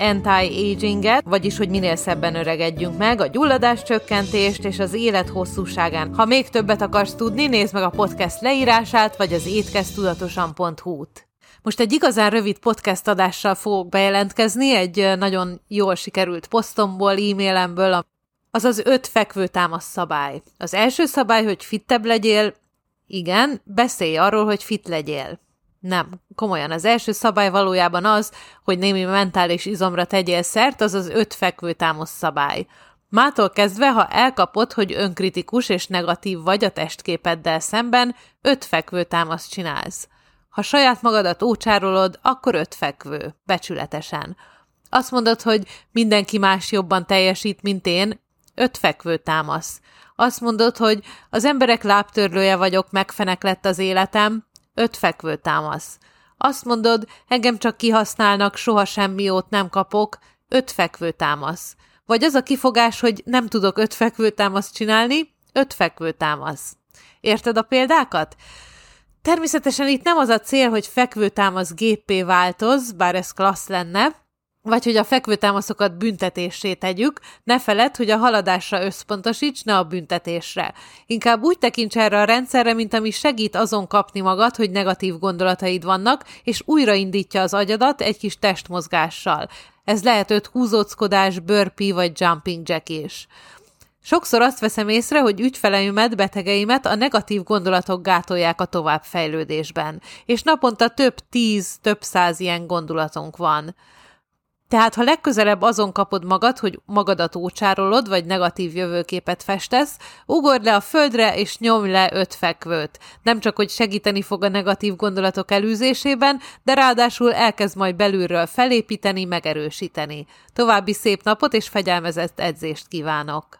anti-aginget, vagyis hogy minél szebben öregedjünk meg, a gyulladás csökkentést és az élet hosszúságán. Ha még többet akarsz tudni, nézd meg a podcast leírását, vagy az étkeztudatosan.hu-t. Most egy igazán rövid podcast adással fogok bejelentkezni, egy nagyon jól sikerült posztomból, e-mailemből, az az öt fekvő támasz szabály. Az első szabály, hogy fittebb legyél, igen, beszélj arról, hogy fit legyél. Nem, komolyan. Az első szabály valójában az, hogy némi mentális izomra tegyél szert, az az öt fekvő támasz szabály. Mától kezdve, ha elkapod, hogy önkritikus és negatív vagy a testképeddel szemben, öt fekvő támasz csinálsz. Ha saját magadat ócsárolod, akkor öt fekvő, becsületesen. Azt mondod, hogy mindenki más jobban teljesít, mint én, öt fekvő támasz. Azt mondod, hogy az emberek lábtörlője vagyok, megfenek lett az életem, öt fekvő támasz. Azt mondod, engem csak kihasználnak, soha semmi jót nem kapok, öt fekvő támasz. Vagy az a kifogás, hogy nem tudok öt fekvő támaszt csinálni, öt fekvő támasz. Érted a példákat? Természetesen itt nem az a cél, hogy fekvő támasz géppé változ, bár ez klassz lenne, vagy hogy a fekvőtámaszokat büntetésé tegyük, ne feled, hogy a haladásra összpontosíts, ne a büntetésre. Inkább úgy tekints erre a rendszerre, mint ami segít azon kapni magad, hogy negatív gondolataid vannak, és újraindítja az agyadat egy kis testmozgással. Ez lehet öt húzóckodás, burpee vagy jumping jack is. Sokszor azt veszem észre, hogy ügyfeleimet, betegeimet a negatív gondolatok gátolják a továbbfejlődésben, és naponta több tíz, több száz ilyen gondolatunk van. Tehát, ha legközelebb azon kapod magad, hogy magadat ócsárolod, vagy negatív jövőképet festesz, ugorj le a földre, és nyomj le öt fekvőt. Nem csak, hogy segíteni fog a negatív gondolatok elűzésében, de ráadásul elkezd majd belülről felépíteni, megerősíteni. További szép napot és fegyelmezett edzést kívánok!